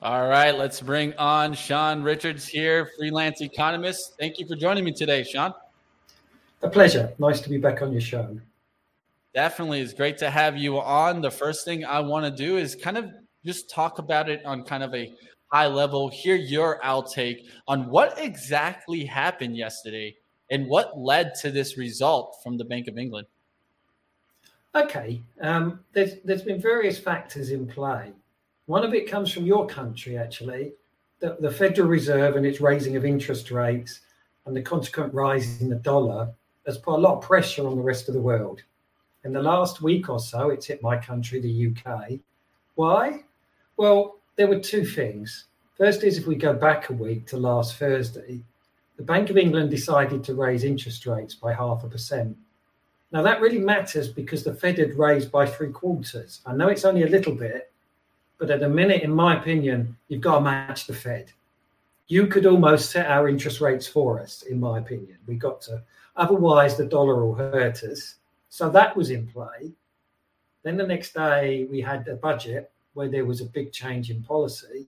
All right, let's bring on Shaun Richards here, freelance economist. Thank you for joining me today, Shaun. A pleasure. Nice to be back on your show. Definitely. It's great to have you on. The first thing I want to do is kind of just talk about it on kind of a high level, hear your outtake on what exactly happened yesterday and what led to this result from the Bank of England. Okay, um, there's there's been various factors in play. One of it comes from your country, actually. The, the Federal Reserve and its raising of interest rates and the consequent rise in the dollar has put a lot of pressure on the rest of the world. In the last week or so, it's hit my country, the UK. Why? Well, there were two things. First is if we go back a week to last Thursday, the Bank of England decided to raise interest rates by half a percent. Now, that really matters because the Fed had raised by three quarters. I know it's only a little bit, but at the minute, in my opinion, you've got to match the Fed. You could almost set our interest rates for us, in my opinion. We got to. Otherwise, the dollar will hurt us. So that was in play. Then the next day, we had a budget where there was a big change in policy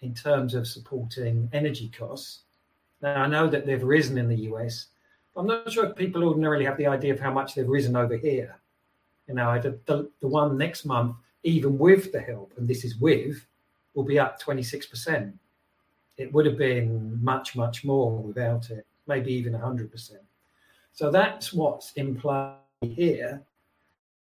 in terms of supporting energy costs. Now, I know that they've risen in the US. I'm not sure if people ordinarily have the idea of how much they've risen over here. You know, the, the, the one next month even with the help, and this is with, will be up 26%. It would have been much, much more without it, maybe even 100%. So that's what's in play here.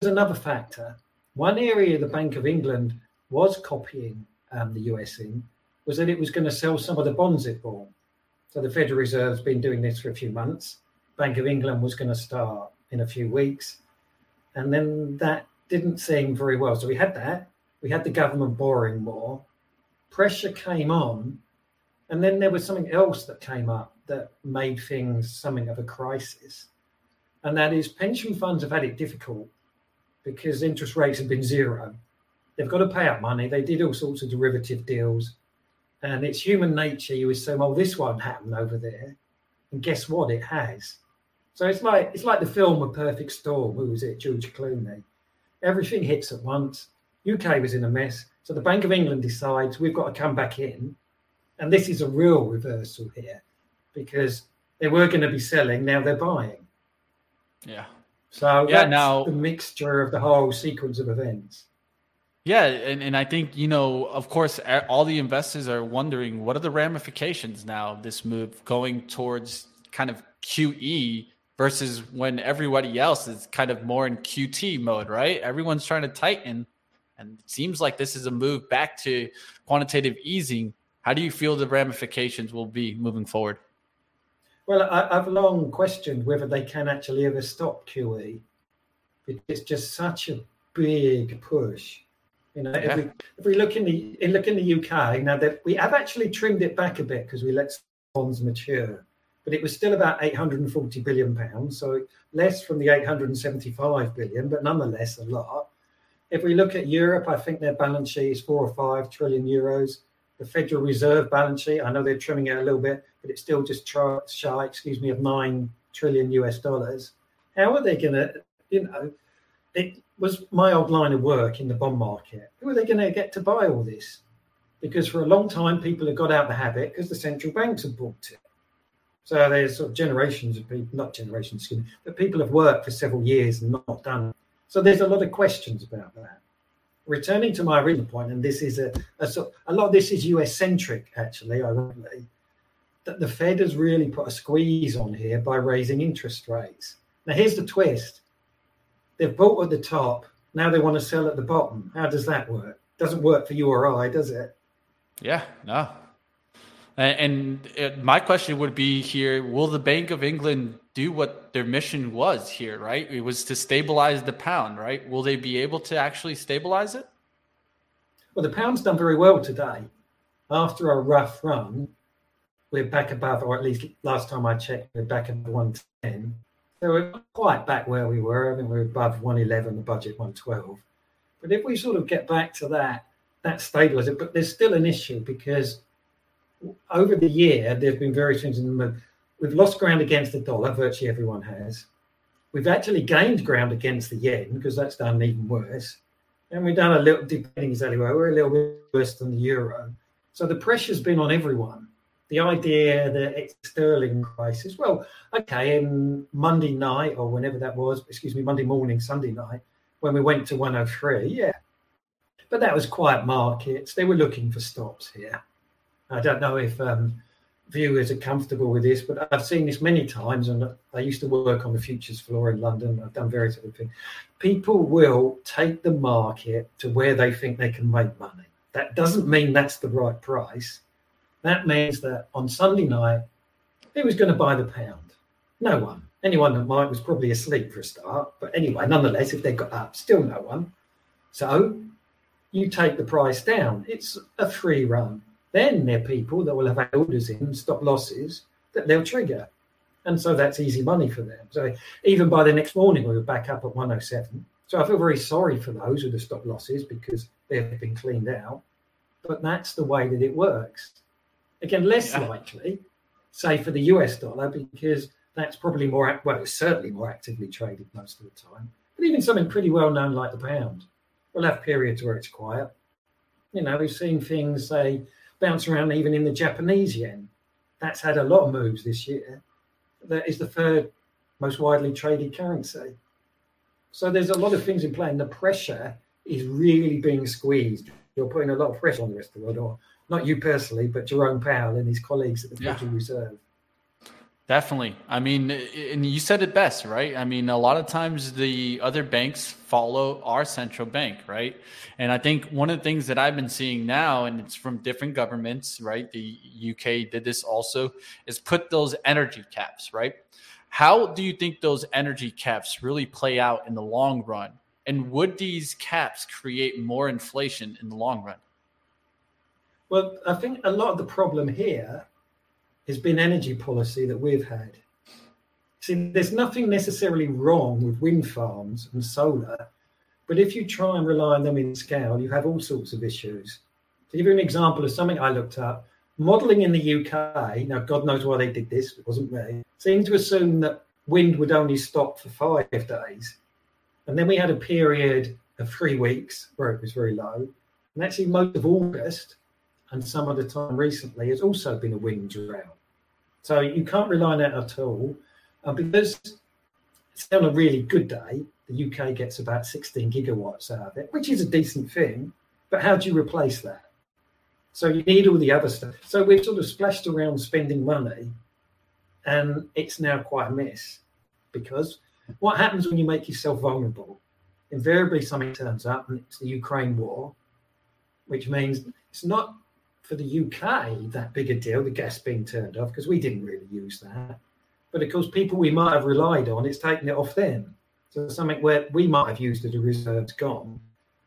There's another factor. One area the Bank of England was copying um, the US in was that it was going to sell some of the bonds it bought. So the Federal Reserve's been doing this for a few months. Bank of England was going to start in a few weeks. And then that didn't seem very well. So we had that. We had the government borrowing more. Pressure came on. And then there was something else that came up that made things something of a crisis. And that is pension funds have had it difficult because interest rates have been zero. They've got to pay out money. They did all sorts of derivative deals. And it's human nature. You assume, oh, this won't happen over there. And guess what? It has. So it's like it's like the film A Perfect Storm. Who was it? George Clooney everything hits at once. UK was in a mess. So the Bank of England decides we've got to come back in. And this is a real reversal here because they were going to be selling, now they're buying. Yeah. So yeah, now the mixture of the whole sequence of events. Yeah, and, and I think, you know, of course, all the investors are wondering what are the ramifications now of this move going towards kind of QE versus when everybody else is kind of more in QT mode, right? Everyone's trying to tighten, and it seems like this is a move back to quantitative easing. How do you feel the ramifications will be moving forward? Well, I, have long questioned whether they can actually ever stop QE. It's just such a big push. You know, yeah. if, we, if we look in the look in the UK now that we have actually trimmed it back a bit because we let bonds mature but it was still about 840 billion pounds, so less from the 875 billion, but nonetheless a lot. If we look at Europe, I think their balance sheet is four or five trillion euros. The Federal Reserve balance sheet, I know they're trimming it a little bit, but it's still just shy, excuse me, of nine trillion US dollars. How are they going to, you know, it was my old line of work in the bond market. Who are they going to get to buy all this? Because for a long time, people have got out the habit because the central banks have bought it. So there's sort of generations of people, not generations, excuse me, but people have worked for several years and not done. So there's a lot of questions about that. Returning to my original point, and this is a, a, sort, a lot of this is US centric, actually, ironically, that the Fed has really put a squeeze on here by raising interest rates. Now, here's the twist they've bought at the top, now they want to sell at the bottom. How does that work? Doesn't work for you or I, does it? Yeah, no, and, and my question would be here: Will the Bank of England do what their mission was here? Right, it was to stabilize the pound. Right, will they be able to actually stabilize it? Well, the pound's done very well today. After a rough run, we're back above, or at least last time I checked, we're back at 110. So we're quite back where we were. I mean, we're above 111, the budget 112. But if we sort of get back to that, that stabilizes it. But there's still an issue because over the year, there's been various things in the. We've lost ground against the dollar, virtually everyone has. We've actually gained ground against the yen because that's done even worse. and we've done a little, depending exactly where, we're a little bit worse than the euro. So the pressure's been on everyone. The idea that it's sterling crisis, well, okay, in Monday night or whenever that was, excuse me, Monday morning, Sunday night, when we went to 103, yeah. But that was quiet markets. They were looking for stops here. I don't know if um, viewers are comfortable with this, but I've seen this many times, and I used to work on the futures floor in London. I've done various other things. People will take the market to where they think they can make money. That doesn't mean that's the right price. That means that on Sunday night, who was going to buy the pound? No one. Anyone that might was probably asleep for a start. But anyway, nonetheless, if they got up, still no one. So you take the price down. It's a free run then there are people that will have orders in, stop losses that they'll trigger. And so that's easy money for them. So even by the next morning, we were back up at 107. So I feel very sorry for those with the stop losses because they've been cleaned out. But that's the way that it works. Again, less yeah. likely, say for the US dollar, because that's probably more, well, it's certainly more actively traded most of the time. But even something pretty well known like the pound we'll have periods where it's quiet. You know, we've seen things, say, bounce around even in the Japanese yen. That's had a lot of moves this year. That is the third most widely traded currency. So there's a lot of things in play, and the pressure is really being squeezed. You're putting a lot of pressure on the rest of the world, or not you personally, but Jerome Powell and his colleagues at the Federal yeah. Reserve. Definitely. I mean, and you said it best, right? I mean, a lot of times the other banks follow our central bank, right? And I think one of the things that I've been seeing now, and it's from different governments, right? The UK did this also, is put those energy caps, right? How do you think those energy caps really play out in the long run? And would these caps create more inflation in the long run? Well, I think a lot of the problem here has been energy policy that we've had. See, there's nothing necessarily wrong with wind farms and solar, but if you try and rely on them in scale, you have all sorts of issues. To give you an example of something I looked up, modelling in the UK, now God knows why they did this, it wasn't me, seemed to assume that wind would only stop for five days. And then we had a period of three weeks where it was very low. And actually, most of August and some of the time recently has also been a wind drought. So you can't rely on that at all. Because it's on a really good day, the UK gets about 16 gigawatts out of it, which is a decent thing. But how do you replace that? So you need all the other stuff. So we've sort of splashed around spending money, and it's now quite a mess because what happens when you make yourself vulnerable? Invariably, something turns up, and it's the Ukraine war, which means it's not for the UK that big a deal, the gas being turned off, because we didn't really use that. But of course, people we might have relied on, it's taken it off them. So something where we might have used it, a reserve's gone.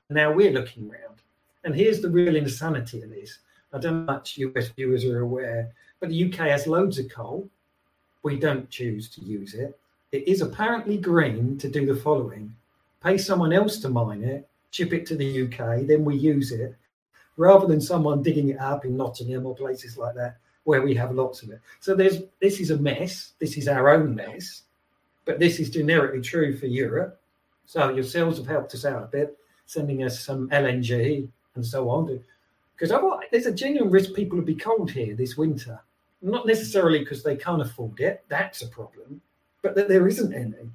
Now we're looking around. And here's the real insanity of this. I don't know much US viewers are aware, but the UK has loads of coal. We don't choose to use it. It is apparently green to do the following pay someone else to mine it, ship it to the UK, then we use it, rather than someone digging it up in Nottingham or places like that where we have lots of it. So there's this is a mess. This is our own mess, but this is generically true for Europe. So yourselves have helped us out a bit, sending us some LNG and so on. Because there's a genuine risk people will be cold here this winter. Not necessarily because they can't afford it. That's a problem, but that there isn't any.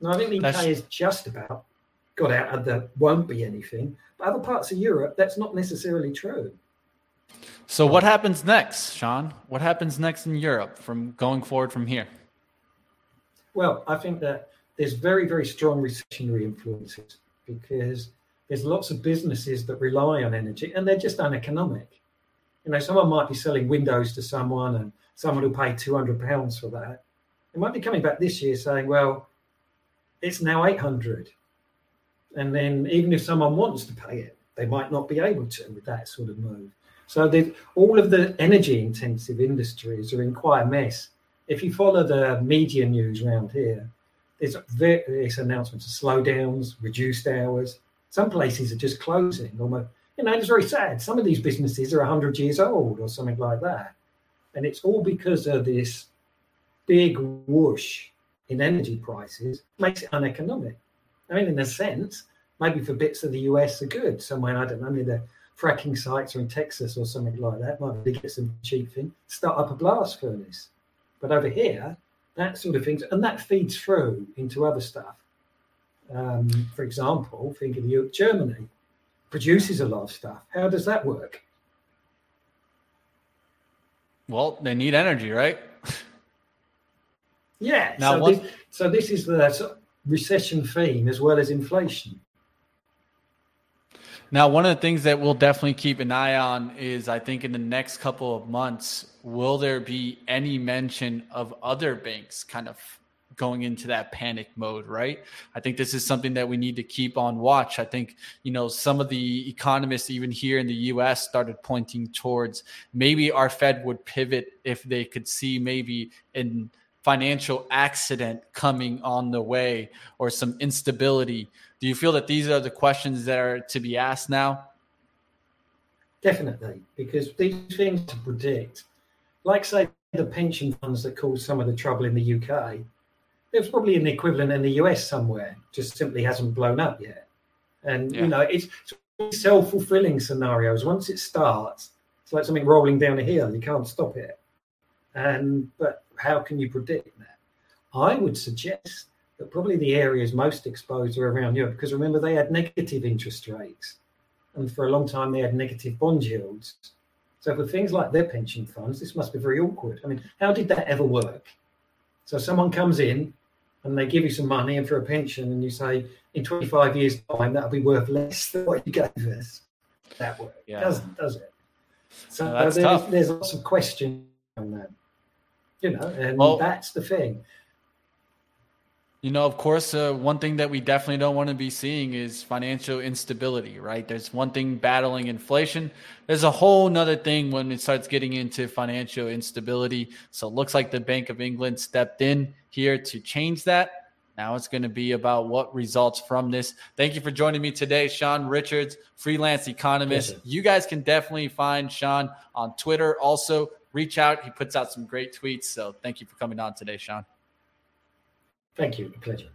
And I think the UK is just about got out of there won't be anything. But other parts of Europe, that's not necessarily true. So what happens next, Shaun? What happens next in Europe from going forward from here? Well, I think that there's very, very strong recessionary influences because there's lots of businesses that rely on energy and they're just uneconomic. You know, someone might be selling windows to someone and someone will pay £200 for that. They might be coming back this year saying, well, it's now 800 and then even if someone wants to pay it, they might not be able to with that sort of move. So all of the energy intensive industries are in quite a mess. If you follow the media news around here, there's various announcements of slowdowns, reduced hours. Some places are just closing. Almost, you know, it's very sad. Some of these businesses are 100 years old or something like that. And it's all because of this big whoosh in energy prices makes it uneconomic. I mean, in a sense, maybe for bits of the US are good. Somewhere, I don't know, near the fracking sites or in Texas or something like that, might be get some cheap thing, start up a blast furnace. But over here, that sort of things, and that feeds through into other stuff. Um, for example, think of you, Germany produces a lot of stuff. How does that work? Well, they need energy, right? yeah. Now, so, what... this, so this is the recession theme as well as inflation. Now, one of the things that we'll definitely keep an eye on is I think in the next couple of months, will there be any mention of other banks kind of going into that panic mode, right? I think this is something that we need to keep on watch. I think, you know, some of the economists, even here in the US, started pointing towards maybe our Fed would pivot if they could see maybe in financial accident coming on the way or some instability do you feel that these are the questions that are to be asked now? Definitely, because these things to predict, like say the pension funds that caused some of the trouble in the UK, there's probably an equivalent in the US somewhere, just simply hasn't blown up yet. And yeah. you know, it's, it's self-fulfilling scenarios. Once it starts, it's like something rolling down a hill. You can't stop it. And but how can you predict that? I would suggest that probably the areas most exposed are around Europe because remember they had negative interest rates, and for a long time they had negative bond yields. So for things like their pension funds, this must be very awkward. I mean, how did that ever work? So someone comes in and they give you some money and for a pension, and you say in 25 years' time that'll be worth less than what you gave us. That work yeah. doesn't, does it? So no, there's, there's, lots of questions on that, you know, and well, that's the thing. You know, of course, uh, one thing that we definitely don't want to be seeing is financial instability, right? There's one thing battling inflation. There's a whole nother thing when it starts getting into financial instability. So it looks like the Bank of England stepped in here to change that. Now it's going to be about what results from this. Thank you for joining me today, Shaun Richards, freelance economist. You guys can definitely find Shaun on Twitter. Also, reach out. He puts out some great tweets. So thank you for coming on today, Shaun. Thank you. Pleasure.